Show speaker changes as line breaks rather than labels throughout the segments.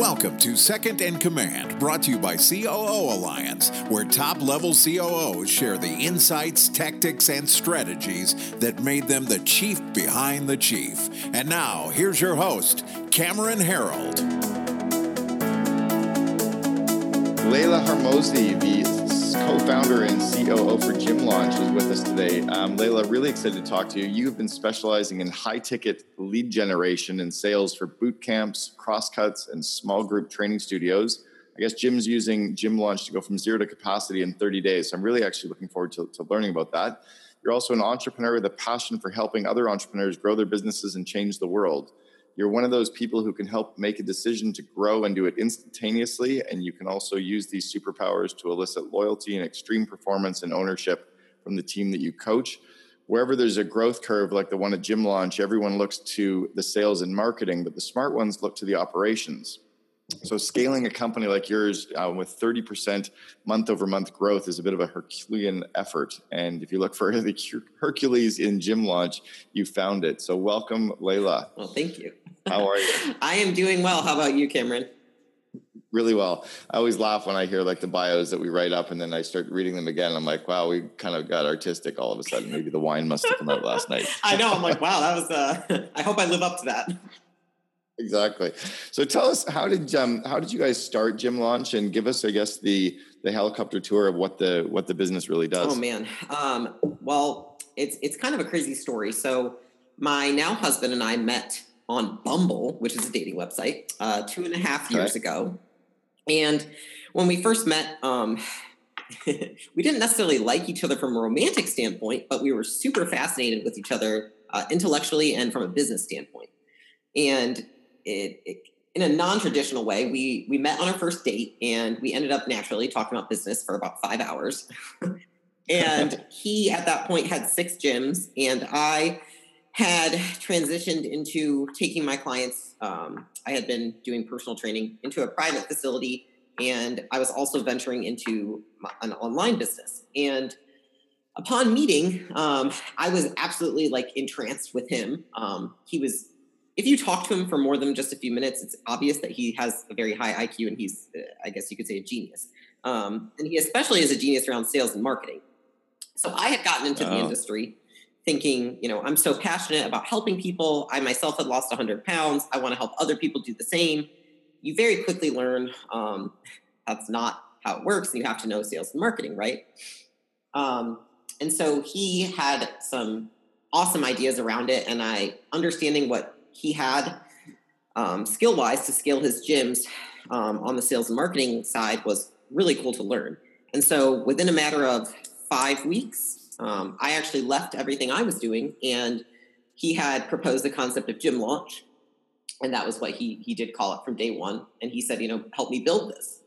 Welcome to Second in Command, brought to you by COO Alliance, where top level COOs share the insights, tactics, and strategies that made them the chief behind the chief. And now, here's your host, Cameron Herold.
Layla Hormozi, the co-founder and COO for Gym Launch, is with us today. Um, Layla, really excited to talk to you. You've been specializing in high-ticket lead generation and sales for boot camps, CrossFits, and small group training studios. I guess gyms using Gym Launch to go from zero to capacity in 30 days. So I'm really actually looking forward to, to learning about that. You're also an entrepreneur with a passion for helping other entrepreneurs grow their businesses and change the world you're one of those people who can help make a decision to grow and do it instantaneously. And you can also use these superpowers to elicit loyalty and extreme performance and ownership from the team that you coach. Wherever there's a growth curve like the one at Gym Launch, everyone looks to the sales and marketing, but the smart ones look to the operations. So scaling a company like yours uh, with 30% month over month growth is a bit of a Herculean effort. And if you look for the Hercules in gym launch, you found it. So welcome, Layla.
Well, thank you.
How are you?
I am doing well. How about you, Cameron?
Really well. I always laugh when I hear like the bios that we write up and then I start reading them again. I'm like, wow, we kind of got artistic all of a sudden. Maybe the wine must have come out last night.
I know. I'm like, wow, that was, uh, I hope I live up to that.
Exactly. So tell us how did um, how did you guys start Gym Launch and give us, I guess, the the helicopter tour of what the what the business really does.
Oh man. Um, well, it's it's kind of a crazy story. So my now husband and I met on Bumble, which is a dating website, uh, two and a half years okay. ago. And when we first met, um, we didn't necessarily like each other from a romantic standpoint, but we were super fascinated with each other uh, intellectually and from a business standpoint. And it, it in a non-traditional way we we met on our first date and we ended up naturally talking about business for about five hours. And he at that point had six gyms and i had transitioned into taking my clients um, i had been doing personal training into a private facility and i was also venturing into an online business. And upon meeting um, i was absolutely like entranced with him. Um, he was if you talk to him for more than just a few minutes, it's obvious that he has a very high IQ and he's, uh, I guess you could say, a genius. Um, and he especially is a genius around sales and marketing. So I had gotten into oh. the industry thinking, you know, I'm so passionate about helping people. I myself had lost 100 pounds. I want to help other people do the same. You very quickly learn um, that's not how it works. You have to know sales and marketing, right? Um, and so he had some awesome ideas around it. And I, understanding what he had um, skill wise to scale his gyms um, on the sales and marketing side was really cool to learn. And so within a matter of five weeks, um, I actually left everything I was doing and he had proposed the concept of gym launch. And that was what he, he did call it from day one. And he said, you know, help me build this.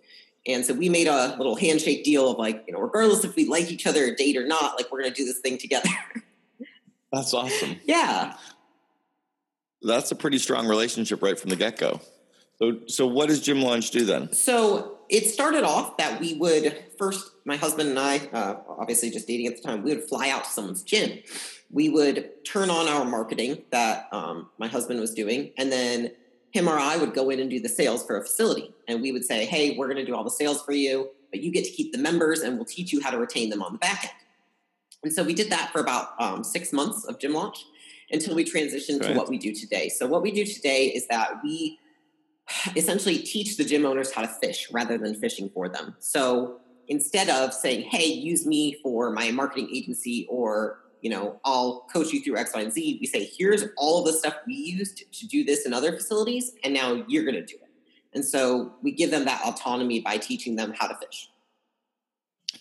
And so we made a little handshake deal of like, you know, regardless if we like each other date or not, like we're going to do this thing together.
That's awesome.
yeah
that's a pretty strong relationship right from the get go. So, so what does Gym Launch do then?
So it started off that we would first, my husband and I, uh, obviously just dating at the time, we would fly out to someone's gym. We would turn on our marketing that um, my husband was doing, and then him or I would go in and do the sales for a facility. And we would say, hey, we're going to do all the sales for you, but you get to keep the members and we'll teach you how to retain them on the back end. And so we did that for about um, six months of Gym Launch until we transition right. to what we do today. So what we do today is that we essentially teach the gym owners how to fish rather than fishing for them. So instead of saying, "Hey, use me for my marketing agency," or you know, I'll coach you through X, Y, and Z. We say, "Here's all of the stuff we used to do this in other facilities, and now you're going to do it." And so we give them that autonomy by teaching them how to fish.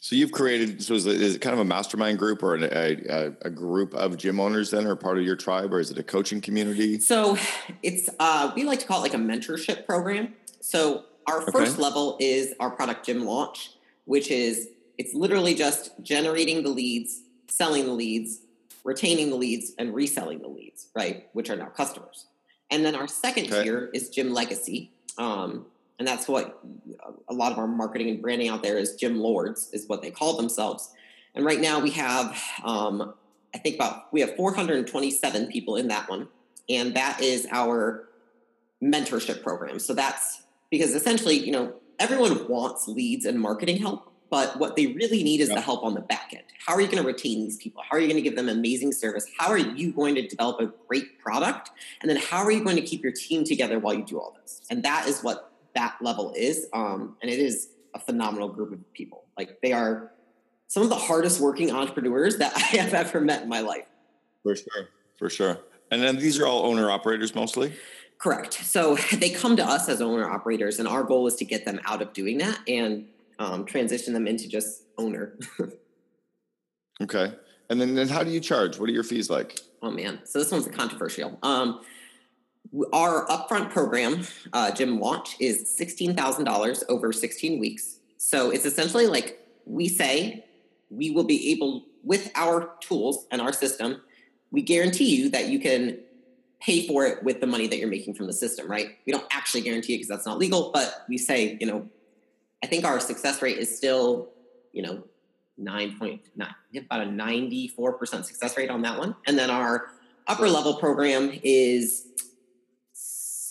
So you've created. So is it, is it kind of a mastermind group or a, a, a, group of gym owners then, or part of your tribe, or is it a coaching community?
So it's uh, we like to call it like a mentorship program. So our first okay. level is our product gym launch, which is it's literally just generating the leads, selling the leads, retaining the leads, and reselling the leads, right? Which are now customers. And then our second okay. tier is gym legacy. Um, and that's what a lot of our marketing and branding out there is gym lords is what they call themselves and right now we have um, i think about we have 427 people in that one and that is our mentorship program so that's because essentially, you know, everyone wants leads and marketing help, but what they really need is the help on the back end. How are you going to retain these people? How are you going to give them amazing service? How are you going to develop a great product? And then how are you going to keep your team together while you do all this? And that is what that level is. Um, and it is a phenomenal group of people. Like they are some of the hardest working entrepreneurs that I have ever met in my life.
For sure. For sure. And then these are all owner operators mostly?
Correct. So they come to us as owner operators, and our goal is to get them out of doing that and um, transition them into just owner.
okay. And then, then how do you charge? What are your fees like?
Oh, man. So this one's controversial. Um, our upfront program, uh, Gym Launch, is $16,000 over 16 weeks. So it's essentially like we say we will be able, with our tools and our system, we guarantee you that you can pay for it with the money that you're making from the system, right? We don't actually guarantee it because that's not legal, but we say, you know, I think our success rate is still, you know, 9.9, about a 94% success rate on that one. And then our upper level program is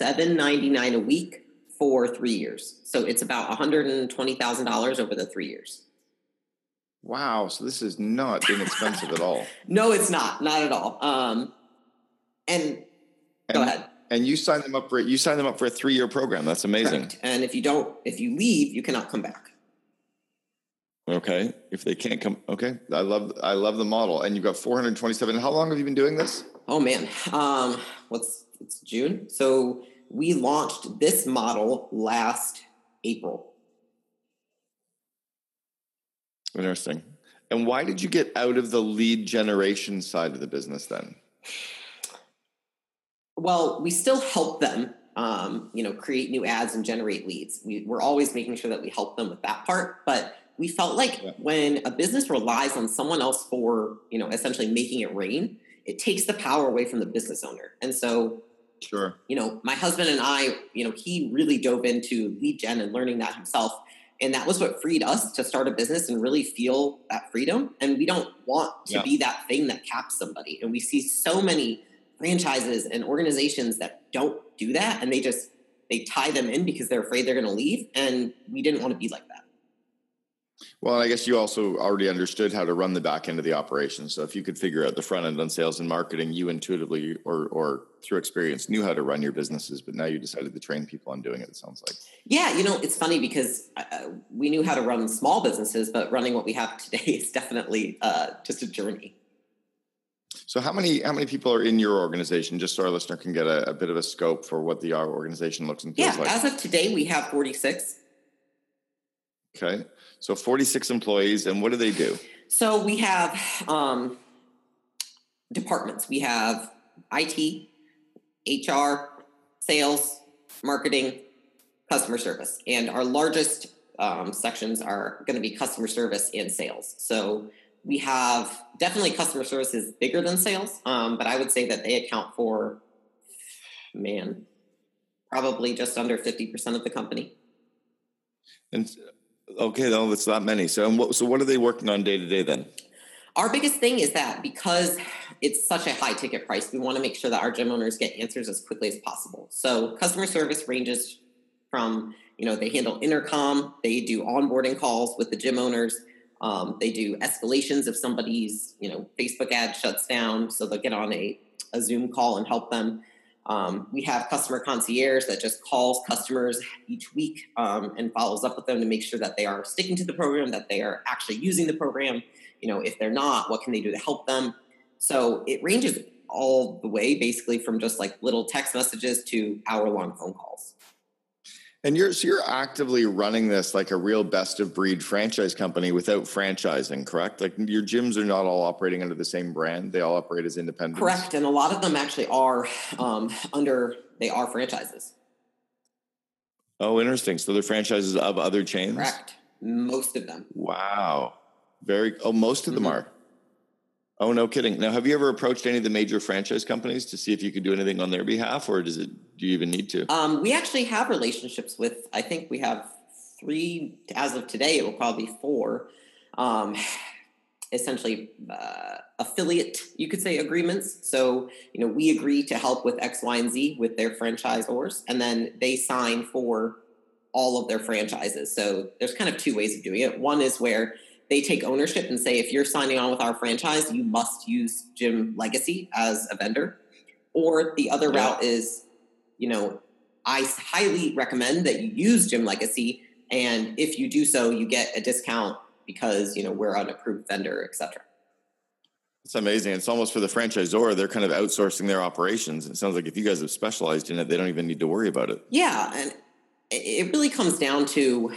799 a week for three years. So it's about $120,000 over the three years.
Wow. So this is not inexpensive at all.
No, it's not. Not at all. Um, and
and, Go ahead. And you sign them up for you sign them up for a three year program. That's amazing. Correct.
And if you don't, if you leave, you cannot come back.
Okay. If they can't come, okay. I love I love the model. And you've got 427. How long have you been doing this?
Oh man. Um, what's it's June. So we launched this model last April.
Interesting. And why did you get out of the lead generation side of the business then?
well, we still help them, um, you know, create new ads and generate leads. We, are always making sure that we help them with that part. But we felt like yeah. when a business relies on someone else for, you know, essentially making it rain, it takes the power away from the business owner. And so,
sure,
you know, my husband and I, you know, he really dove into lead gen and learning that himself. And that was what freed us to start a business and really feel that freedom. And we don't want to yeah. be that thing that caps somebody. And we see so many franchises and organizations that don't do that and they just they tie them in because they're afraid they're going to leave and we didn't want to be like that
well i guess you also already understood how to run the back end of the operation so if you could figure out the front end on sales and marketing you intuitively or or through experience knew how to run your businesses but now you decided to train people on doing it it sounds like
yeah you know it's funny because uh, we knew how to run small businesses but running what we have today is definitely uh, just a journey
so how many how many people are in your organization? Just so our listener can get a, a bit of a scope for what the organization looks and feels
yeah,
like.
As of today, we have 46.
Okay. So 46 employees, and what do they do?
So we have um, departments. We have IT, HR, sales, marketing, customer service. And our largest um, sections are going to be customer service and sales. So we have definitely customer service is bigger than sales, um, but I would say that they account for, man, probably just under 50% of the company.
And okay, no, that's not many. So, what, so what are they working on day to day then?
Our biggest thing is that because it's such a high ticket price, we want to make sure that our gym owners get answers as quickly as possible. So, customer service ranges from, you know, they handle intercom, they do onboarding calls with the gym owners um, they do escalations if somebody's, you know, Facebook ad shuts down, so they'll get on a, a Zoom call and help them. Um, we have customer concierge that just calls customers each week um, and follows up with them to make sure that they are sticking to the program, that they are actually using the program. You know, if they're not, what can they do to help them? So it ranges all the way, basically, from just like little text messages to hour long phone calls.
And you're so you're actively running this like a real best of breed franchise company without franchising, correct? Like your gyms are not all operating under the same brand; they all operate as independent.
Correct, and a lot of them actually are um, under they are franchises.
Oh, interesting. So they're franchises of other chains.
Correct. Most of them.
Wow. Very. Oh, most of them mm-hmm. are. Oh, no kidding. Now, have you ever approached any of the major franchise companies to see if you could do anything on their behalf, or does it? Do you even need to?
Um, we actually have relationships with. I think we have three as of today. It will probably be four. Um, essentially, uh, affiliate, you could say, agreements. So, you know, we agree to help with X, Y, and Z with their franchisors, and then they sign for all of their franchises. So there's kind of two ways of doing it. One is where they take ownership and say, if you're signing on with our franchise, you must use Gym Legacy as a vendor. Or the other yeah. route is, you know, I highly recommend that you use Gym Legacy. And if you do so, you get a discount because, you know, we're an approved vendor, et cetera.
It's amazing. It's almost for the franchisor. They're kind of outsourcing their operations. It sounds like if you guys have specialized in it, they don't even need to worry about it.
Yeah. And it really comes down to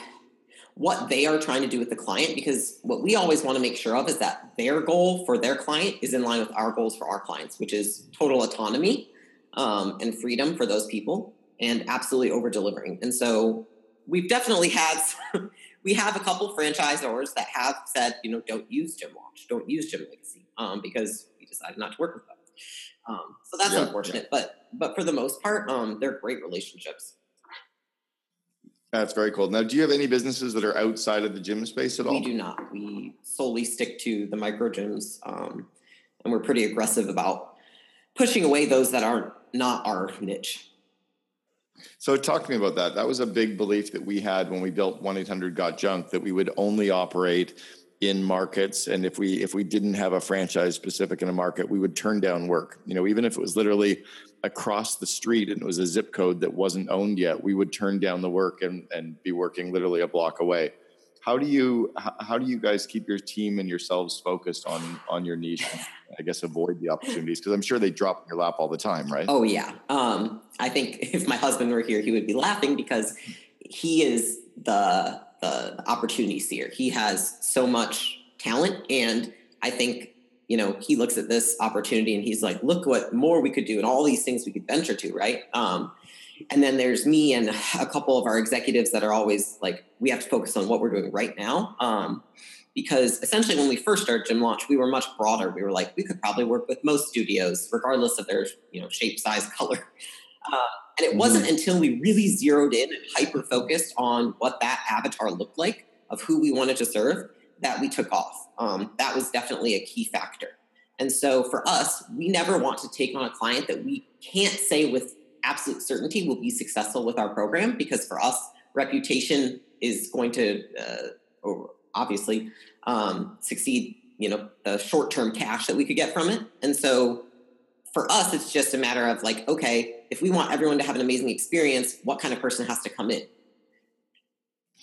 what they are trying to do with the client because what we always want to make sure of is that their goal for their client is in line with our goals for our clients, which is total autonomy um, and freedom for those people and absolutely over delivering. And so we've definitely had, we have a couple franchisors that have said, you know, don't use Gym Launch, don't use Gym Legacy um, because we decided not to work with them. Um, so that's yeah, unfortunate, yeah. but but for the most part, um, they're great relationships.
That's very cool. Now, do you have any businesses that are outside of the gym space at all?
We do not. We solely stick to the micro gyms, um, and we're pretty aggressive about pushing away those that aren't not our niche.
So, talk to me about that. That was a big belief that we had when we built one eight hundred got junk that we would only operate in markets and if we if we didn't have a franchise specific in a market we would turn down work you know even if it was literally across the street and it was a zip code that wasn't owned yet we would turn down the work and and be working literally a block away how do you how do you guys keep your team and yourselves focused on on your niche and, i guess avoid the opportunities because i'm sure they drop in your lap all the time right
oh yeah um, i think if my husband were here he would be laughing because he is the the, opportunity seer. He has so much talent, and I think you know he looks at this opportunity and he's like, look what more we could do, and all these things we could venture to, right? Um, and then there's me and a couple of our executives that are always like, we have to focus on what we're doing right now. Um, because essentially, when we first started Gym Launch, we were much broader. We were like, we could probably work with most studios, regardless of their you know shape, size, color. Uh, and it wasn't mm-hmm. until we really zeroed in and hyper focused on what that avatar looked like of who we wanted to serve that we took off. Um, that was definitely a key factor. And so for us, we never want to take on a client that we can't say with absolute certainty will be successful with our program because for us, reputation is going to uh, obviously um, succeed. You know, the short term cash that we could get from it. And so for us, it's just a matter of like, okay, if we want everyone to have an amazing experience, what kind of person has to come in?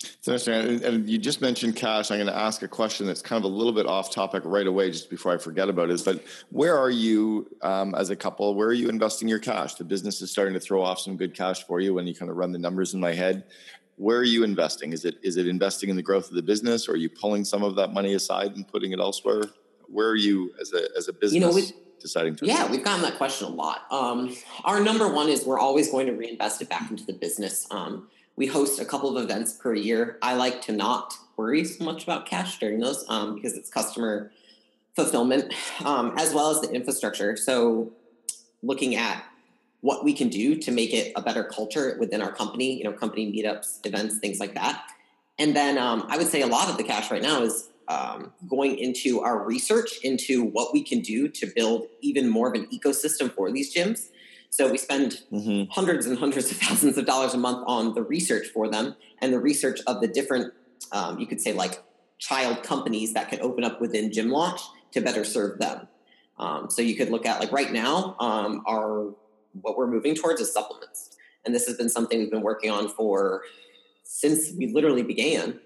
It's interesting. And you just mentioned cash. I'm going to ask a question that's kind of a little bit off topic right away, just before I forget about it. Is but where are you um, as a couple? Where are you investing your cash? The business is starting to throw off some good cash for you when you kind of run the numbers in my head. Where are you investing? Is it is it investing in the growth of the business, or are you pulling some of that money aside and putting it elsewhere? Where are you as a as a business? You know, deciding to?
Yeah, we've gotten that question a lot. Um, our number one is we're always going to reinvest it back into the business. Um, we host a couple of events per year. I like to not worry so much about cash during those um, because it's customer fulfillment um, as well as the infrastructure. So, looking at what we can do to make it a better culture within our company, you know, company meetups, events, things like that. And then um, I would say a lot of the cash right now is um, going into our research into what we can do to build even more of an ecosystem for these gyms. So we spend mm-hmm. hundreds and hundreds of thousands of dollars a month on the research for them and the research of the different, um, you could say like child companies that can open up within Gym Launch to better serve them. Um, so you could look at like right now, um, our what we're moving towards is supplements, and this has been something we've been working on for since we literally began.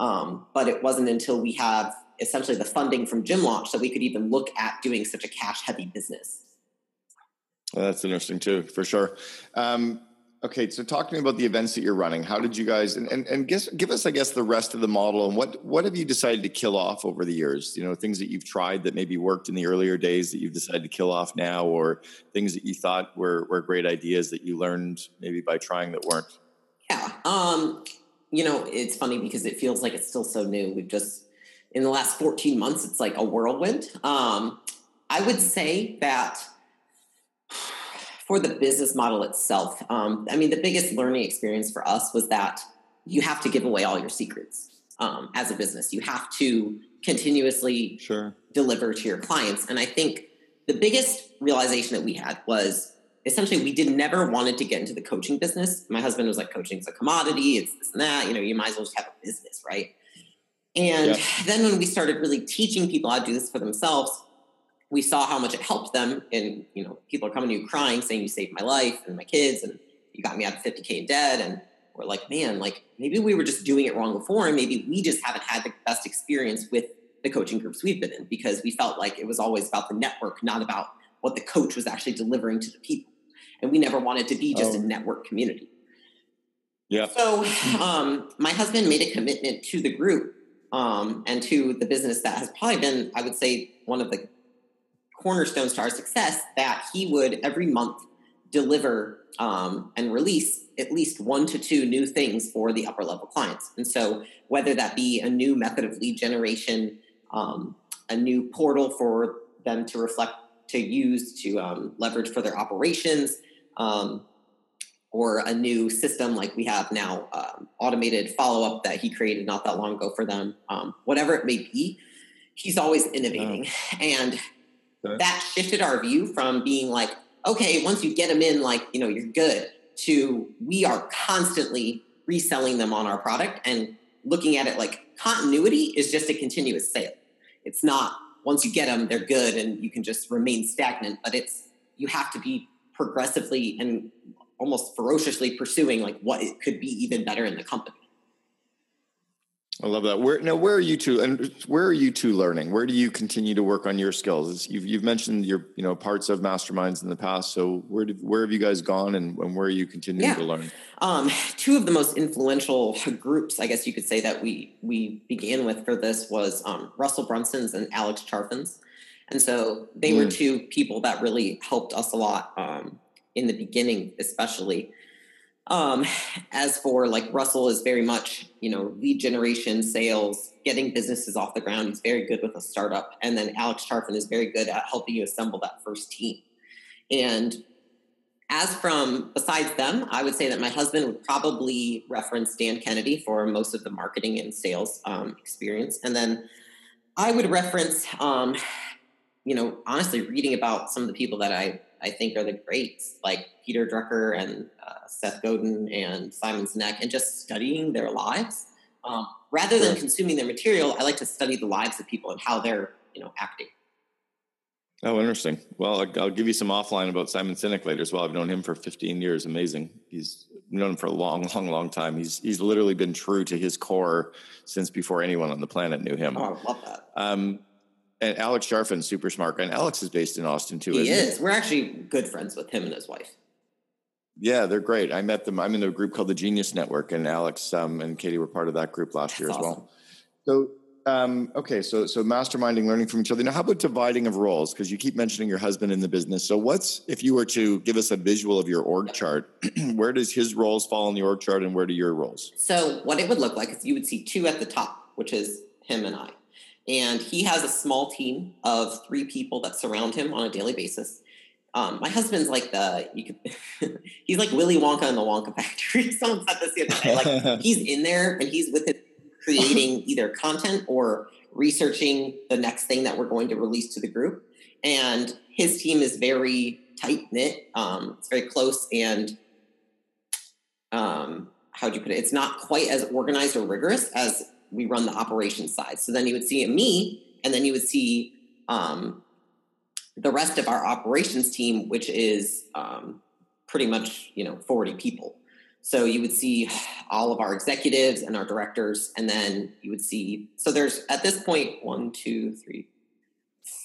Um, but it wasn't until we have essentially the funding from Gym Launch that we could even look at doing such a cash heavy business.
Well, that's interesting too, for sure. Um, okay, so talk to me about the events that you're running. How did you guys and and, and guess, give us, I guess, the rest of the model and what what have you decided to kill off over the years? You know, things that you've tried that maybe worked in the earlier days that you've decided to kill off now, or things that you thought were were great ideas that you learned maybe by trying that weren't.
Yeah. Um, you know, it's funny because it feels like it's still so new. We've just in the last 14 months, it's like a whirlwind. Um, I would say that for the business model itself, um, I mean, the biggest learning experience for us was that you have to give away all your secrets um, as a business. You have to continuously
sure.
deliver to your clients. And I think the biggest realization that we had was essentially we did never wanted to get into the coaching business. My husband was like, coaching's a commodity, it's this and that. You know, you might as well just have a business, right? And yeah. then when we started really teaching people how to do this for themselves, we saw how much it helped them. And you know, people are coming to you crying, saying you saved my life and my kids, and you got me out of 50k in debt. And we're like, man, like maybe we were just doing it wrong before, and maybe we just haven't had the best experience with the coaching groups we've been in because we felt like it was always about the network, not about what the coach was actually delivering to the people. And we never wanted to be just oh. a network community.
Yeah.
So um, my husband made a commitment to the group um, and to the business that has probably been, I would say, one of the cornerstones to our success that he would every month deliver um, and release at least one to two new things for the upper level clients. And so, whether that be a new method of lead generation, um, a new portal for them to reflect, to use, to um, leverage for their operations, um, or a new system like we have now, um, automated follow up that he created not that long ago for them, um, whatever it may be, he's always innovating. Oh. And okay. that shifted our view from being like, okay, once you get them in, like, you know, you're good, to we are constantly reselling them on our product and looking at it like continuity is just a continuous sale. It's not once you get them, they're good and you can just remain stagnant, but it's you have to be progressively and almost ferociously pursuing like what it could be even better in the company.
I love that. Where now? Where are you two? And where are you two learning? Where do you continue to work on your skills? You've, you've mentioned your you know parts of masterminds in the past. So where did where have you guys gone, and, and where are you continuing yeah. to learn?
Um, two of the most influential groups, I guess you could say, that we we began with for this was um, Russell Brunson's and Alex Charfen's, and so they mm. were two people that really helped us a lot um, in the beginning, especially. Um, as for like Russell is very much, you know, lead generation, sales, getting businesses off the ground. He's very good with a startup. And then Alex Charfen is very good at helping you assemble that first team. And as from besides them, I would say that my husband would probably reference Dan Kennedy for most of the marketing and sales um, experience. And then I would reference, um, you know, honestly, reading about some of the people that I I think are the greats, like Peter Drucker and uh, Seth Godin and Simon Sinek, and just studying their lives. Um, rather than consuming their material, I like to study the lives of people and how they're, you know, acting.
Oh, interesting. Well, I'll give you some offline about Simon Sinek later as well. I've known him for 15 years. Amazing. He's known him for a long, long, long time. He's he's literally been true to his core since before anyone on the planet knew him.
Oh, I love that.
Um, and Alex Charfen, super smart guy. And Alex is based in Austin too.
He
is.
He? We're actually good friends with him and his wife.
Yeah, they're great. I met them. I'm in a group called the Genius Network, and Alex um, and Katie were part of that group last That's year as awesome. well. So, um, okay, so so masterminding, learning from each other. Now, how about dividing of roles? Because you keep mentioning your husband in the business. So, what's if you were to give us a visual of your org chart? where does his roles fall in the org chart, and where do your roles?
So, what it would look like is you would see two at the top, which is him and I. And he has a small team of three people that surround him on a daily basis. Um, my husband's like the you could he's like Willy Wonka in the Wonka factory. Someone said this the other day. Like he's in there and he's with it creating either content or researching the next thing that we're going to release to the group. And his team is very tight knit. Um, it's very close and um, how do you put it? It's not quite as organized or rigorous as we run the operations side. So then you would see me, and then you would see um, the rest of our operations team, which is um, pretty much you know 40 people. So you would see all of our executives and our directors, and then you would see. So there's at this point one, two, three,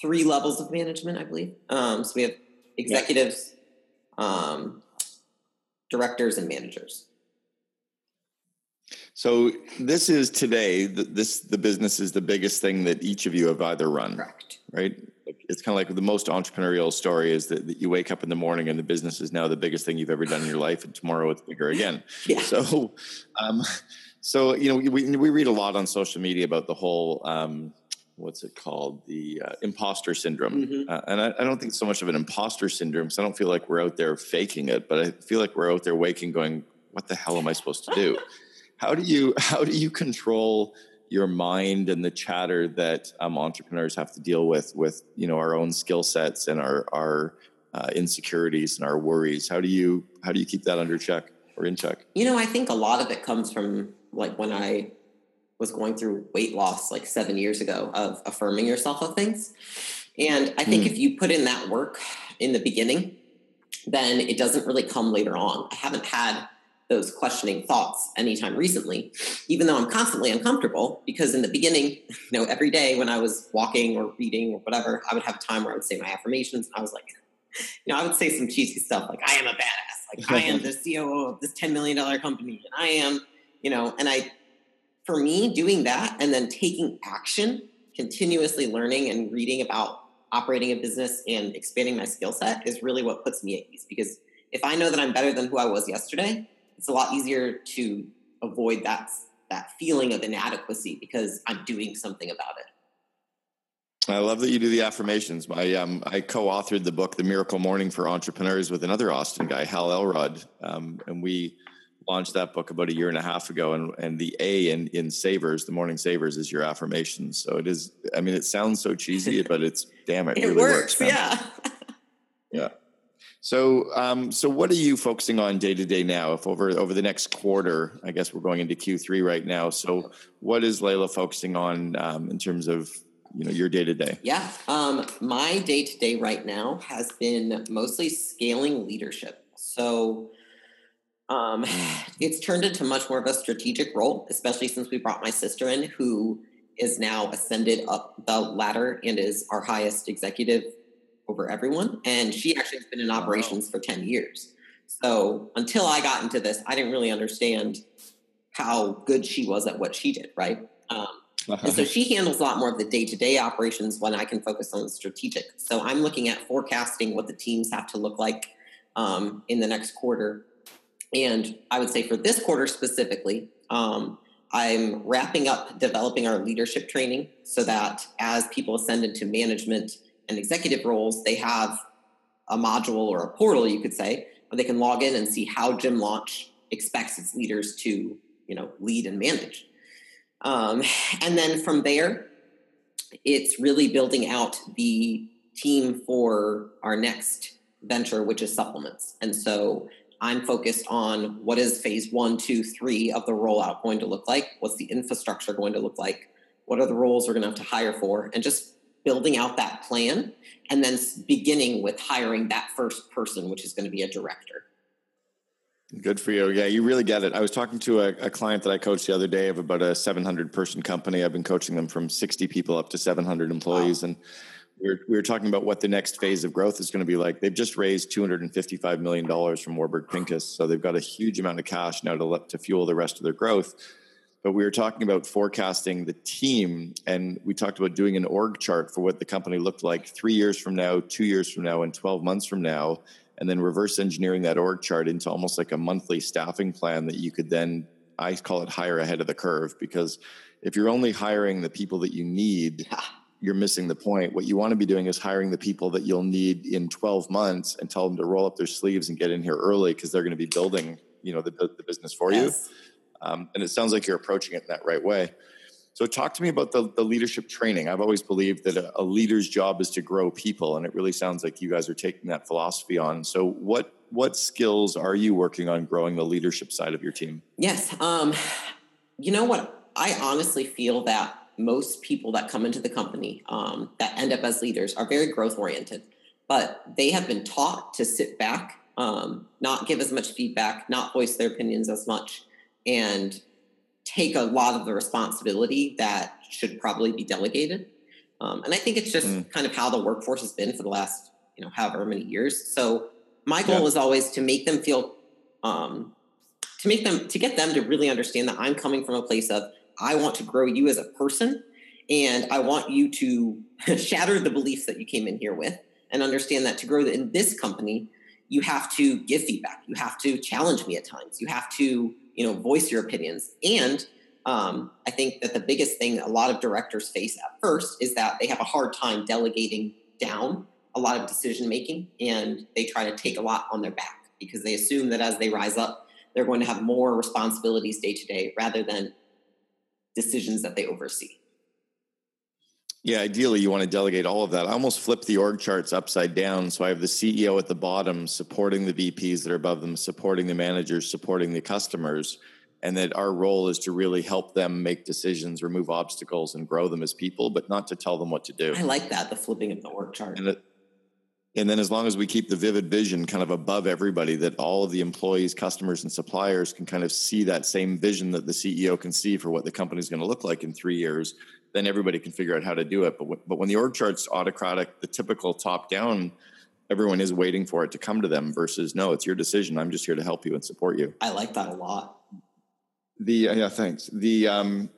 three levels of management, I believe. Um, so we have executives, yeah. um, directors, and managers.
So this is today. This the business is the biggest thing that each of you have either run.
Correct.
Right. It's kind of like the most entrepreneurial story is that, that, you wake up in the morning and the business is now the biggest thing you've ever done in your life, and tomorrow it's bigger again.
yeah.
So, um, so you know, we we read a lot on social media about the whole. Um, what's it called the uh, imposter syndrome mm-hmm. uh, and I, I, don't think so much of an imposter syndrome so i don't feel like we're out there faking it but i feel like we're out there waking going what the hell am i supposed to do how do you how do you control your mind and the chatter that um, entrepreneurs have to deal with with you know our own skill sets and our our uh, insecurities and our worries. How do you how do you keep that under check or in check?
You know, I think a lot of it comes from like when I was going through weight loss like seven years ago of affirming yourself of things. And I think mm. if you put in that work in the beginning, then it doesn't really come later on. I haven't had those questioning thoughts anytime recently, even though I'm constantly uncomfortable because in the beginning, you know, every day when I was walking or reading or whatever, I would have a time where I would say my affirmations. I was like, you know, I would say some cheesy stuff like, I am a badass. Like, I am the COO of this $10 million company. And I am, you know, and I, for me, doing that and then taking action, continuously learning and reading about operating a business and expanding my skill set is really what puts me at ease. Because if I know that I'm better than who I was yesterday, it's a lot easier to avoid that that feeling of inadequacy because I'm doing something about it.
I love that you do the affirmations. I um, I co-authored the book "The Miracle Morning for Entrepreneurs" with another Austin guy, Hal Elrod, um, and we launched that book about a year and a half ago. And and the A in in Savers, the morning Savers, is your affirmations. So it is. I mean, it sounds so cheesy, but it's damn it,
it
really
works.
works
yeah.
yeah. So, um, so what are you focusing on day to day now? If over over the next quarter, I guess we're going into Q three right now. So, what is Layla focusing on um, in terms of you know your day to day?
Yeah, um, my day to day right now has been mostly scaling leadership. So, um, it's turned into much more of a strategic role, especially since we brought my sister in, who is now ascended up the ladder and is our highest executive over everyone. And she actually has been in operations for 10 years. So until I got into this, I didn't really understand how good she was at what she did, right? Um, and so she handles a lot more of the day to day operations when I can focus on the strategic. So I'm looking at forecasting what the teams have to look like um, in the next quarter. And I would say for this quarter specifically, um, I'm wrapping up developing our leadership training so that as people ascend into management, and executive roles, they have a module or a portal, you could say, where they can log in and see how Gym Launch expects its leaders to, you know, lead and manage. Um, and then from there, it's really building out the team for our next venture, which is supplements. And so I'm focused on what is phase one, two, three of the rollout going to look like? What's the infrastructure going to look like? What are the roles we're going to have to hire for? And just building out that plan and then beginning with hiring that first person, which is going to be a director.
Good for you. Yeah, you really get it. I was talking to a, a, client that I coached the other day of about a 700 person company. I've been coaching them from 60 people up to 700 employees. Wow. And we were, we were talking about what the next phase of growth is going to be like. They've just raised $255 million from Warburg Pincus. So they've got a huge amount of cash now to, to fuel the rest of their growth but we were talking about forecasting the team and we talked about doing an org chart for what the company looked like three years from now two years from now and 12 months from now and then reverse engineering that org chart into almost like a monthly staffing plan that you could then i call it hire ahead of the curve because if you're only hiring the people that you need you're missing the point. What you want to be doing is hiring the people that you'll need in 12 months and tell them to roll up their sleeves and get in here early because they're going to be building you know the, the business for yes. you um, and it sounds like you're approaching it in that right way. So, talk to me about the, the leadership training. I've always believed that a, a, leader's job is to grow people, and it really sounds like you guys are taking that philosophy on. So, what what skills are you working on growing the leadership side of your team?
Yes, um, you know what? I honestly feel that most people that come into the company um, that end up as leaders are very growth oriented, but they have been taught to sit back, um, not give as much feedback, not voice their opinions as much and take a lot of the responsibility that should probably be delegated. Um, and I think it's just mm. kind of how the workforce has been for the last, you know, however many years. So my goal yeah. is always to make them feel, um, to make them, to get them to really understand that I'm coming from a place of, I want to grow you as a person and I want you to shatter the beliefs that you came in here with and understand that to grow in this company, you have to give feedback. You have to challenge me at times. You have to you know voice your opinions. And um, i think that the biggest thing a lot of directors face at first is that they have a hard time delegating down a lot of decision making and they try to take a lot on their back because they assume that as they rise up they're going to have more responsibilities day to day rather than decisions that they oversee
Yeah, ideally, you want to delegate all of that. I almost flip the org charts upside down. So I have the CEO at the bottom supporting the VPs that are above them, supporting the managers, supporting the customers. And that our role is to really help them make decisions, remove obstacles, and grow them as people, but not to tell them what to do.
I like that, the flipping of the org chart.
And, it, and then as long as we keep the vivid vision kind of above everybody, that all of the employees, customers, and suppliers can kind of see that same vision that the CEO can see for what the company is going to look like in three years then everybody can figure out how to do it. But, w- but when the org chart's autocratic, the typical top down, everyone is waiting for it to come to them versus no, it's your decision. I'm just here to help you and support you.
I like that a lot.
The, uh, yeah, thanks. The, um,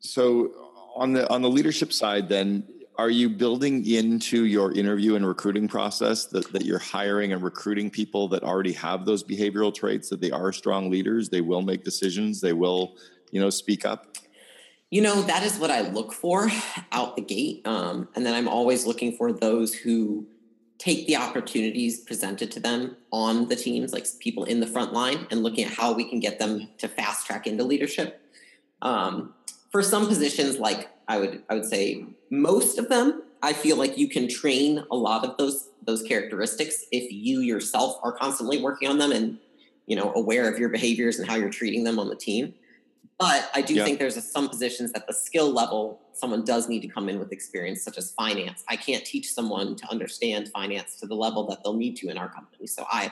so on the, on the leadership side, then are you building into your interview and recruiting process that, that you're hiring and recruiting people that already have those behavioral traits that they are strong leaders they will make decisions they will you know speak up
you know, that is what I look for out the gate. Um, and then I'm always looking for those who take the opportunities presented to them on the teams, like people in the front line, and looking at how we can get them to fast track into leadership. Um, for some positions, like I would, I would say most of them, I feel like you can train a lot of those those characteristics if you yourself are constantly working on them and you know aware of your behaviors and how you're treating them on the team. But I do yeah. think there's a, some positions at the skill level, someone does need to come in with experience, such as finance. I can't teach someone to understand finance to the level that they'll need to in our company. So I,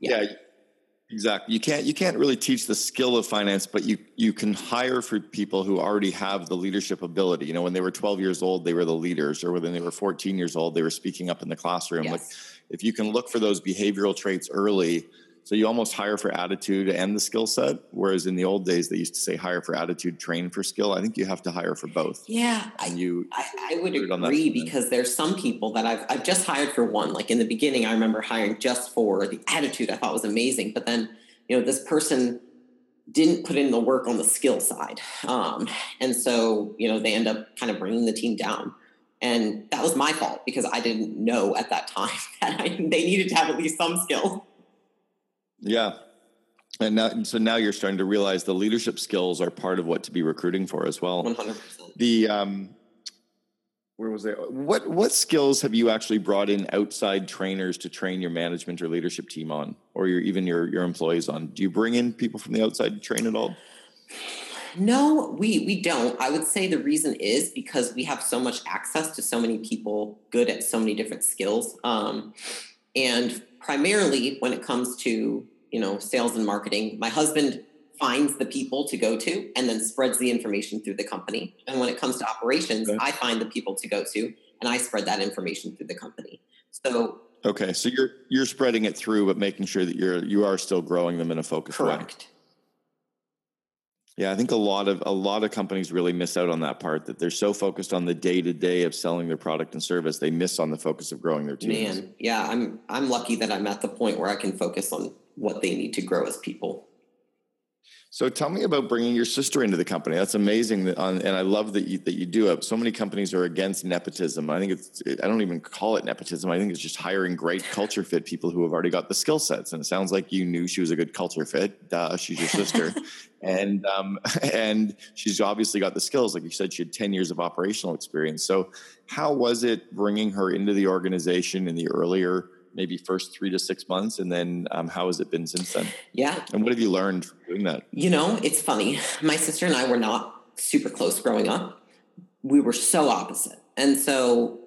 yeah. yeah exactly. You can't you can't really teach the skill of finance, but you you can hire for people who already have the leadership ability. You know, when they were 12 years old, they were the leaders, or when they were 14 years old, they were speaking up in the classroom. Yes. Like, if you can look for those behavioral traits early so you almost hire for attitude and the skill set, whereas in the old days they used to say hire for attitude, train for skill. I think you have to hire for both.
Yeah,
and you.
I, I would agree because there's some people that I've I've just hired for one. Like in the beginning, I remember hiring just for the attitude. I thought was amazing, but then you know this person didn't put in the work on the skill side, um, and so you know they end up kind of bringing the team down. And that was my fault because I didn't know at that time that I, they needed to have at least some skill.
Yeah. And now, so now you're starting to realize the leadership skills are part of what to be recruiting for as well.
100%.
The, um, where was it? What, what skills have you actually brought in outside trainers to train your management or leadership team on, or your, even your, your employees on? Do you bring in people from the outside to train at all?
No, we we don't. I would say the reason is because we have so much access to so many people good at so many different skills. Um, and primarily when it comes to you know sales and marketing my husband finds the people to go to and then spreads the information through the company and when it comes to operations okay. i find the people to go to and i spread that information through the company so
okay so you're you're spreading it through but making sure that you're you are still growing them in a focused
correct.
way yeah, I think a lot of a lot of companies really miss out on that part that they're so focused on the day to day of selling their product and service, they miss on the focus of growing their teams.
Man, yeah, I'm I'm lucky that I'm at the point where I can focus on what they need to grow as people.
So tell me about bringing your sister into the company. That's amazing, that on, and I love that you, that you do it. So many companies are against nepotism. I think it's I don't even call it nepotism. I think it's just hiring great culture fit people who have already got the skill sets. And it sounds like you knew she was a good culture fit. Duh, she's your sister, and um, and she's obviously got the skills. Like you said, she had ten years of operational experience. So how was it bringing her into the organization in the earlier? Maybe first three to six months and then um, how has it been since then?
Yeah.
And what have you learned from doing that?
You know it's funny. My sister and i were not super close growing up. We were so opposite. And so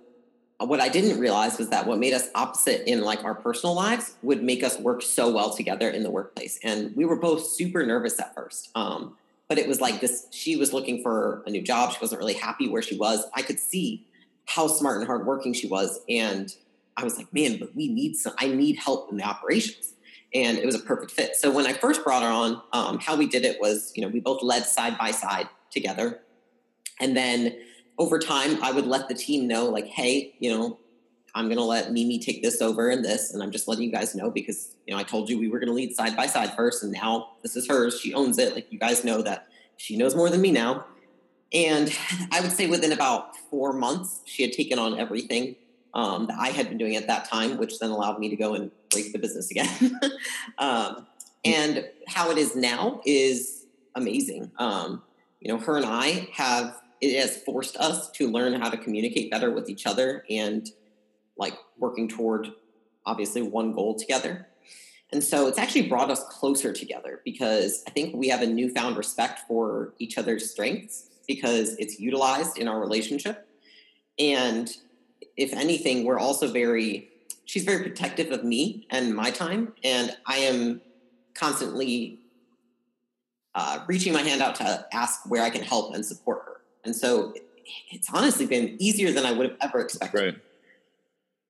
uh, what i didn't realize was that what made us opposite in like our personal lives would make us work so well together in the workplace. And we were both super nervous at first um, but it was like this she was looking for a new job. She wasn't really happy where she was. I could see how smart and hardworking she was. And I was like, man, but we need some, I need help in the operations. And it was a perfect fit. So when I first brought her on, um, how we did it was, you know, we both led side by side together. And then over time, I would let the team know, like, hey, you know, I'm going to let Mimi take this over and this. And I'm just letting you guys know because, you know, I told you we were going to lead side by side first. And now this is hers. She owns it. Like, you guys know that she knows more than me now. And I would say within about four months, she had taken on everything um, that I had been doing at that time, which then allowed me to go and break the business again. um, and how it is now is amazing. Um, you know, her and I have it has forced us to learn how to communicate better with each other and like working toward obviously one goal together. And so it's actually brought us closer together because I think we have a newfound respect for each other's strengths because it's utilized in our relationship. And if anything, we're also very, she's very protective of me and my time. And I am constantly uh, reaching my hand out to ask where I can help and support her. And so it's honestly been easier than I would have ever expected.
Right.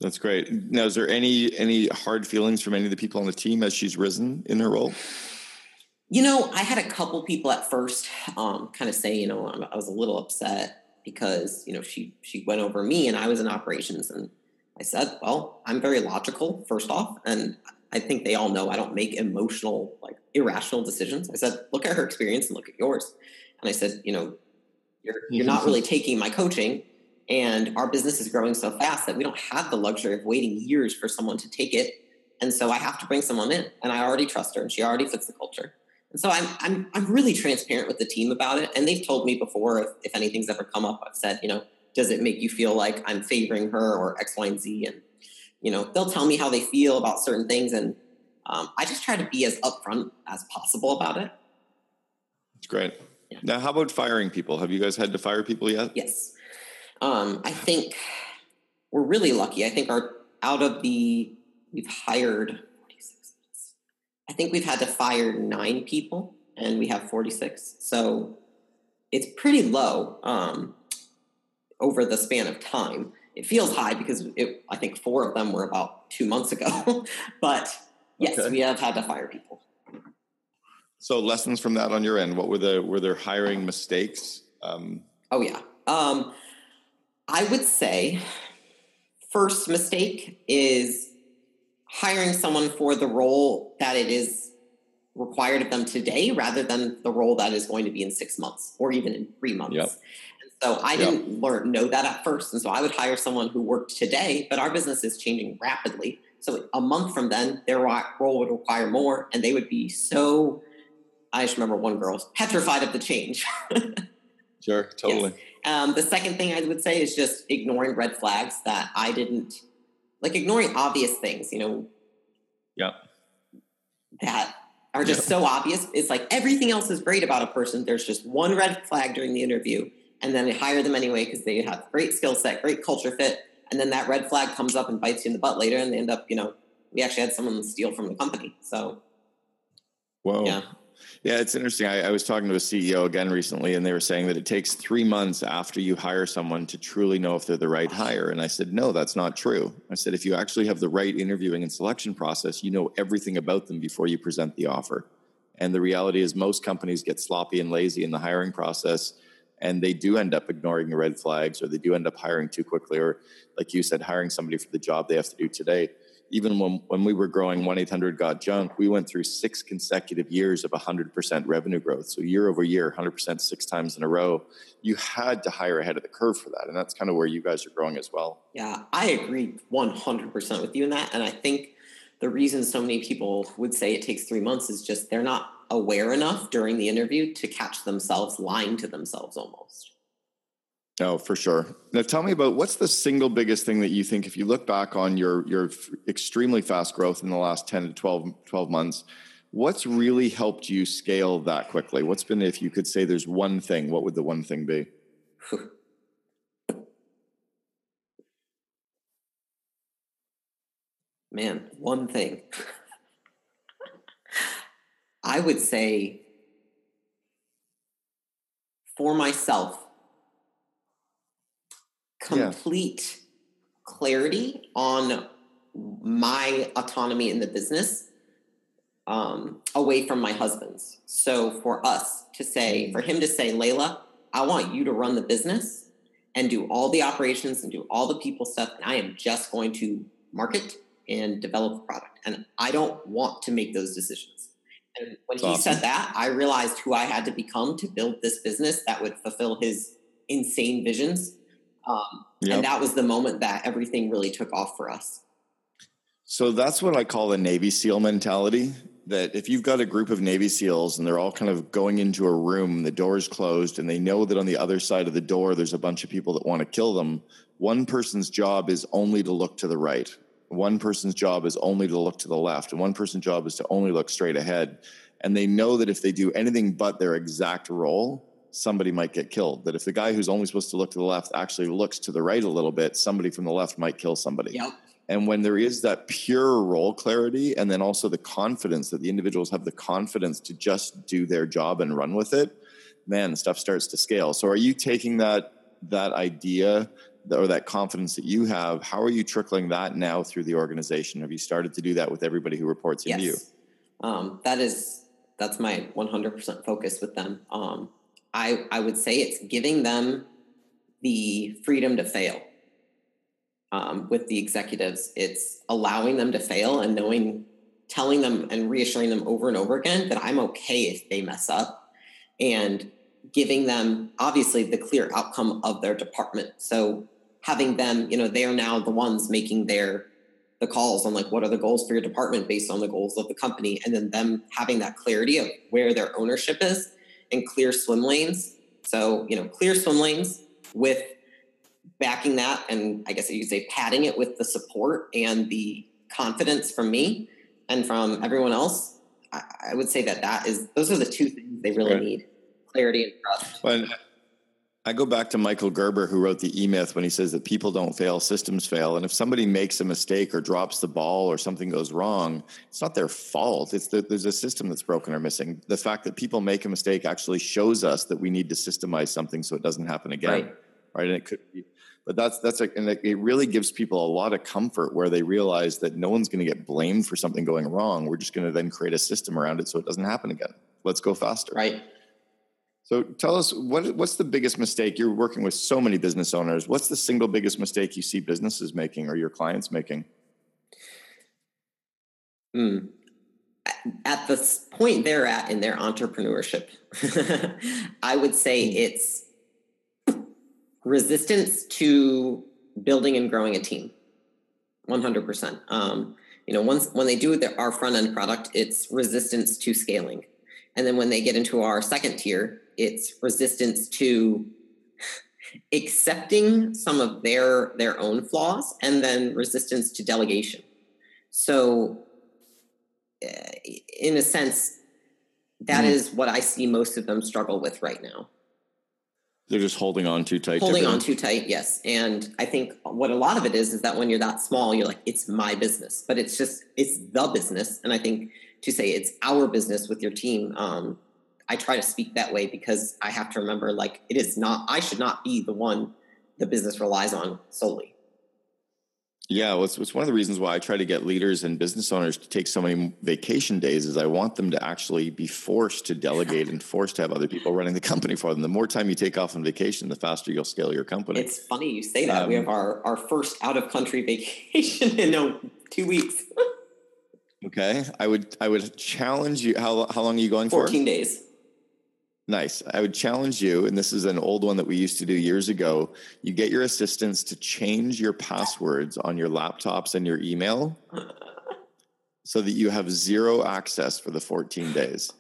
That's great. Now, is there any any hard feelings from any of the people on the team as she's risen in her role?
You know, I had a couple people at first um, kind of say, you know, I was a little upset because you know she she went over me and I was in operations, and I said, well, I'm very logical first off, and I think they all know I don't make emotional, like irrational decisions. I said, look at her experience and look at yours. And I said, you know, you're you're not really taking my coaching, and our business is growing so fast that we don't have the luxury of waiting years for someone to take it. And so I have to bring someone in, and I already trust her, and she already fits the culture. And so I'm I'm I'm really transparent with the team about it, and they've told me before if, if anything's ever come up, I've said, you know, does it make you feel like I'm favoring her or X, Y, and Z? And you know, they'll tell me how they feel about certain things, and um, I just try to be as upfront as possible about it.
It's great. Yeah. Now, how about firing people? Have you guys had to fire people yet?
Yes. Um, I think we're really lucky. I think our out of the we've hired 46. I think we've had to fire nine people, and we have 46. So it's pretty low um, over the span of time it feels high because it, I think four of them were about two months ago. but yes, okay. we have had to fire people.
So lessons from that on your end. What were the were there hiring mistakes? Um,
oh yeah, um, I would say first mistake is hiring someone for the role that it is required of them today rather than the role that is going to be in six months or even in three months. Yep. So I didn't learn know that at first, and so I would hire someone who worked today. But our business is changing rapidly, so a month from then, their role would require more, and they would be so. I just remember one girl petrified of the change.
sure, totally.
Yes. Um, the second thing I would say is just ignoring red flags that I didn't like, ignoring obvious things. You know.
Yeah.
That are just so obvious. It's like everything else is great about a person. There's just one red flag during the interview, and then they hire them anyway because they have great skill set, great culture fit, and then that red flag comes up and bites you in the butt later, and they end up, you know, we actually had someone steal from the company. So,
whoa, yeah, yeah, it's interesting. I, I was talking to a CEO again recently, and they were saying that it takes three months after you hire someone to truly know if they're the right hire. And I said, no, that's not true. I said, if you actually have the right interviewing and selection process, you know everything about them before you present the offer. And the reality is, most companies get sloppy and lazy in the hiring process and they do end up ignoring the red flags or they do end up hiring too quickly or like you said hiring somebody for the job they have to do today even when, when we were growing 1-800-GOT-JUNK we went through six consecutive years of 100% revenue growth. So year over year 100% six times in a row you had to hire ahead of the curve for that. And that's kind of where you guys are growing as well.
Yeah i agree 100% with you in that. And i think the reason so many people would say it takes three months is just they're not aware enough during the interview to catch themselves lying to themselves almost.
No, for sure. Now tell me about what's the single biggest thing that you think if you look back on your your extremely fast growth in the last 10 to 12, 12 months, what's really helped you scale that quickly? What's been if you could say there's one thing, what would the one thing be?
Man, one thing. I would say for myself, complete yeah. clarity on my autonomy in the business um, away from my husband's. So for us to say, for him to say, Layla, I want you to run the business and do all the operations and do all the people stuff. And I am just going to market and develop a product. And I don't want to make those decisions. And when That's he awesome. said that, I realized who I had to become to build this business that would fulfill his insane visions. Um, yep. And that was the moment that everything really took off for us.
So that's what I call the Navy SEAL mentality. that if you've got a group of Navy SEALs and they're all kind of going into a room, the door is closed, and they know that on the other side of the door there's a bunch of people that want to kill them, one person's job is only to look to the right. One person's job is only to look to the left, and one person's job is to only look straight ahead. And they know that if they do anything but their exact role, somebody might get killed. That if the guy who's only supposed to look to the left actually looks to the right a little bit, somebody from the left might kill somebody.
Yep.
And when there is that pure role clarity, and then also the confidence that the individuals have the confidence to just do their job and run with it, man, stuff starts to scale. So, are you taking that that idea or that confidence that you have? How are you trickling that now through the organization? Have you started to do that with everybody who reports into
yes. you? Um, that is that's my 100% focus with them. Um, I I would say it's giving them the freedom to fail um, with the executives. It's allowing them to fail and knowing, telling them and reassuring them over and over again that I'm okay if they mess up and giving them obviously the clear outcome of their department. So having them, you know, they are now the ones making their the calls on like what are the goals for your department based on the goals of the company and then them having that clarity of where their ownership is and clear swim lanes so you know clear swim lanes with backing that and I guess you could say padding it with the support and the confidence from me and from everyone else, I, I would say that that is those are the two things they really right. need: clarity and trust.
Well, I go back to Michael Gerber, who wrote the E Myth, when he says that people don't fail, systems fail. And if somebody makes a mistake or drops the ball or something goes wrong, it's not their fault. It's that there's a system that's broken or missing. The fact that people make a mistake actually shows us that we need to systemize something so it doesn't happen again. Right. right? And it could be but that's that's a, and it really gives people a lot of comfort where they realize that no one's going to get blamed for something going wrong. We're just going to then create a system around it so it doesn't happen again. Let's go faster.
Right.
So tell us what what's the biggest mistake you're working with so many business owners. What's the single biggest mistake you see businesses making or your clients making?
Hmm. At the point they're at in their entrepreneurship, I would say hmm. it's resistance to building and growing a team 100% um, you know once when they do their, our front end product it's resistance to scaling and then when they get into our second tier it's resistance to accepting some of their their own flaws and then resistance to delegation so uh, in a sense that mm. is what i see most of them struggle with right now
they're just holding on too tight.
Holding on too tight, yes. And I think what a lot of it is is that when you're that small, you're like, it's my business, but it's just it's the business. And I think to say it's our business with your team, um, I try to speak that way because I have to remember like it is not. I should not be the one the business relies on solely.
Yeah, well, it's, it's, one of the reasons why I try to get leaders and business owners to take so many vacation days is I want them to actually be forced to delegate and forced to have other people running the company for them. The more time you take off on vacation, the faster you'll scale your company.
It's funny you say that. Um, we have our, our first out of country vacation in no, two weeks.
okay. I would I would challenge you. How, how long are you going 14
for? 14 days.
Nice. I would challenge you, and this is an old one that we used to do years ago. You get your assistants to change your passwords on your laptops and your email so that you have zero access for the 14 days.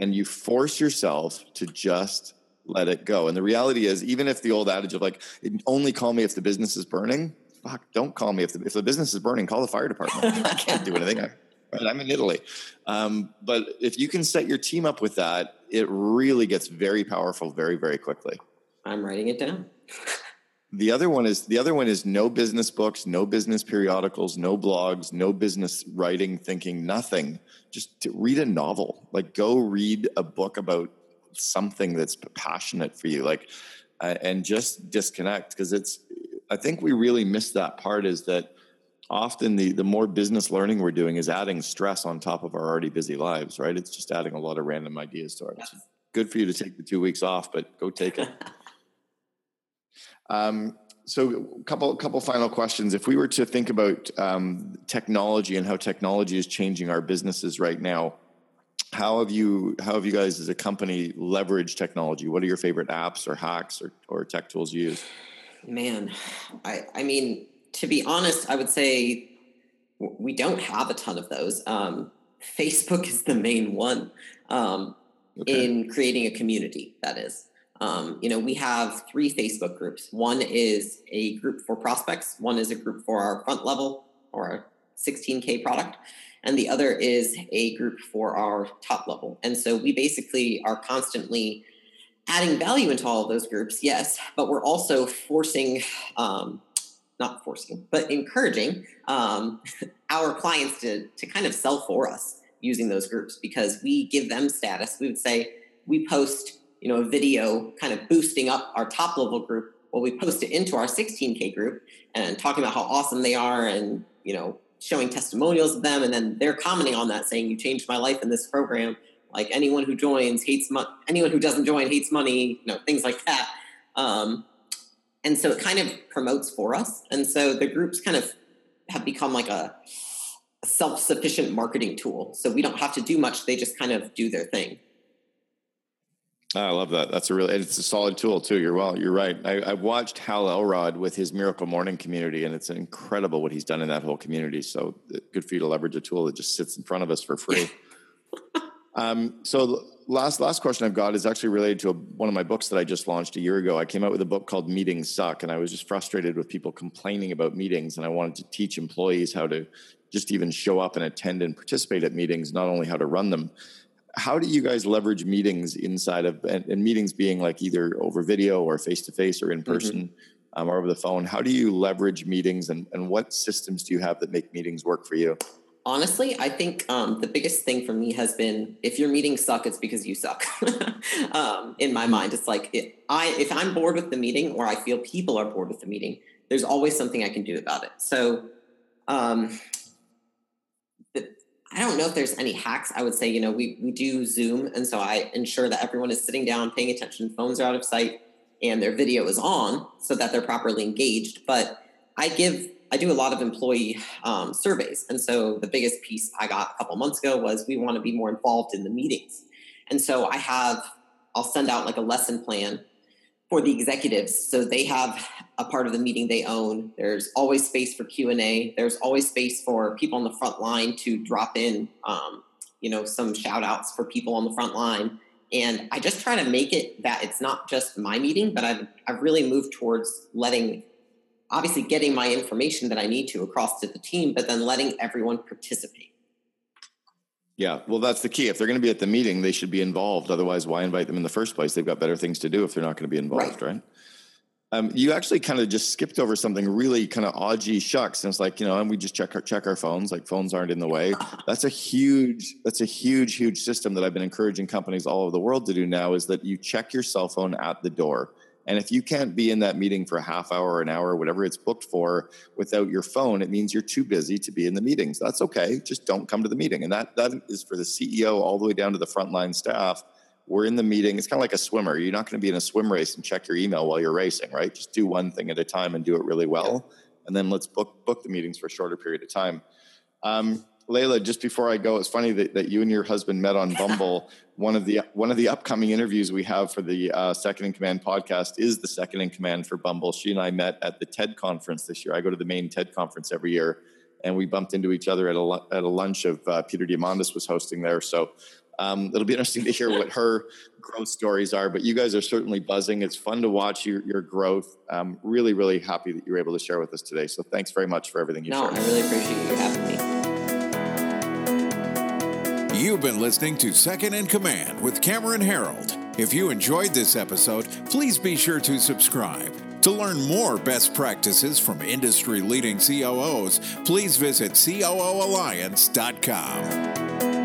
And you force yourself to just let it go. And the reality is, even if the old adage of like, only call me if the business is burning, fuck, don't call me if the, if the business is burning, call the fire department. I can't do anything. Right? I'm in Italy. Um, but if you can set your team up with that, it really gets very powerful very, very quickly.
I'm writing it down.
the other one is the other one is no business books, no business periodicals, no blogs, no business writing, thinking, nothing. Just to read a novel. Like go read a book about something that's passionate for you. Like uh, and just disconnect because it's I think we really miss that part is that often the the more business learning we're doing is adding stress on top of our already busy lives right? It's just adding a lot of random ideas to it. Yes. good for you to take the two weeks off but go take it. Um, so a couple couple final questions. If we were to think about um, technology and how technology is changing our businesses right now how have you how have you guys as a company leveraged technology? What are your favorite apps or hacks or, or tech tools you use?
Man i i mean to be honest, I would say we don't have a ton of those. Um, Facebook is the main one um, okay. in creating a community. That is, um, you know, we have three Facebook groups. One is a group for prospects. One is a group for our front level or our 16k product, and the other is a group for our top level. And so we basically are constantly adding value into all of those groups, yes, but we're also forcing, um, not forcing, but encouraging um, our clients to, to kind of sell for us using those groups because we give them status. We would say we post, you know, a video kind of boosting up our top level group. Well, we post it into our 16K group and talking about how awesome they are and, you know, showing testimonials of them. And then they're commenting on that saying, you changed my life in this program like anyone who joins hates money anyone who doesn't join hates money you know things like that um, and so it kind of promotes for us and so the groups kind of have become like a self-sufficient marketing tool so we don't have to do much they just kind of do their thing
I love that. That's a really, it's a solid tool too. You're well, you're right. I, I watched Hal Elrod with his Miracle Morning community, and it's incredible what he's done in that whole community. So good for you to leverage a tool that just sits in front of us for free. Um, so last last question I've got is actually related to a, one of my books that I just launched a year ago. I came out with a book called Meetings Suck, and I was just frustrated with people complaining about meetings, and I wanted to teach employees how to just even show up and attend and participate at meetings, not only how to run them. How do you guys leverage meetings inside of and, and meetings being like either over video or face to face or in mm-hmm. person? Mm-hmm. Um, or over the phone. How do you leverage meetings and, and what systems do you have that make meetings work for you?
Honestly, I think um, the biggest thing for me has been if your meetings suck, it's because you suck. um, in my mind, it's like it, I if I'm bored with the meeting or I feel people are bored with the meeting, there's always something I can do about it. So, um, I don't know if there's any hacks. I would say you know we we do Zoom, and so I ensure that everyone is sitting down, paying attention, phones are out of sight, and their video is on so that they're properly engaged. But I give I do a lot of employee um, surveys. And so the biggest piece I got a couple months ago was we want to be more involved in the meetings. And so I have, I'll send out like a lesson plan for the executives. So they have a part of the meeting they own. There's always space for Q&A. There's always space for people on the front line to drop in, um, you know, some shout outs for people on the front line. And I just try to make it that it's not just my meeting, but I've, I've really moved towards letting obviously getting my information that I need to across to the team, but then letting everyone participate.
Yeah, well, that's the key. If they're going to be at the meeting, they should be involved. Otherwise, why invite them in the first place? They've got better things to do if they're not going to be involved, right? right? Um, you actually kind of just skipped over something really kind of odd shucks. And it's like, you know, and we just check our check our phones, like phones aren't in the way. That's a huge, that's a huge, huge system that I've been encouraging companies all over the world to do now is that you check your cell phone at the door. And if you can't be in that meeting for a half hour, or an hour, whatever it's booked for, without your phone, it means you're too busy to be in the meetings. That's okay. Just don't come to the meeting. And that that is for the CEO all the way down to the frontline staff. We're in the meeting. It's kind of like a swimmer. You're not going to be in a swim race and check your email while you're racing, right? Just do one thing at a time and do it really well. And then let's book book the meetings for a shorter period of time. Um, Layla, just before I go, it's funny that, that you and your husband met on Bumble. One of the one of the upcoming interviews we have for the uh, Second in Command podcast is the Second in Command for Bumble. She and I met at the TED conference this year. I go to the main TED conference every year, and we bumped into each other at a at a lunch of uh, Peter Diamandis was hosting there. So um, it'll be interesting to hear what her growth stories are. But you guys are certainly buzzing. It's fun to watch your, your growth. I'm really, really happy that you're able to share with us today. So thanks very much for everything you
no,
shared.
I really appreciate you having me.
You've been listening to Second in Command with Cameron Herold. If you enjoyed this episode, please be sure to subscribe. To learn more best practices from industry leading COOs, please visit COOalliance.com.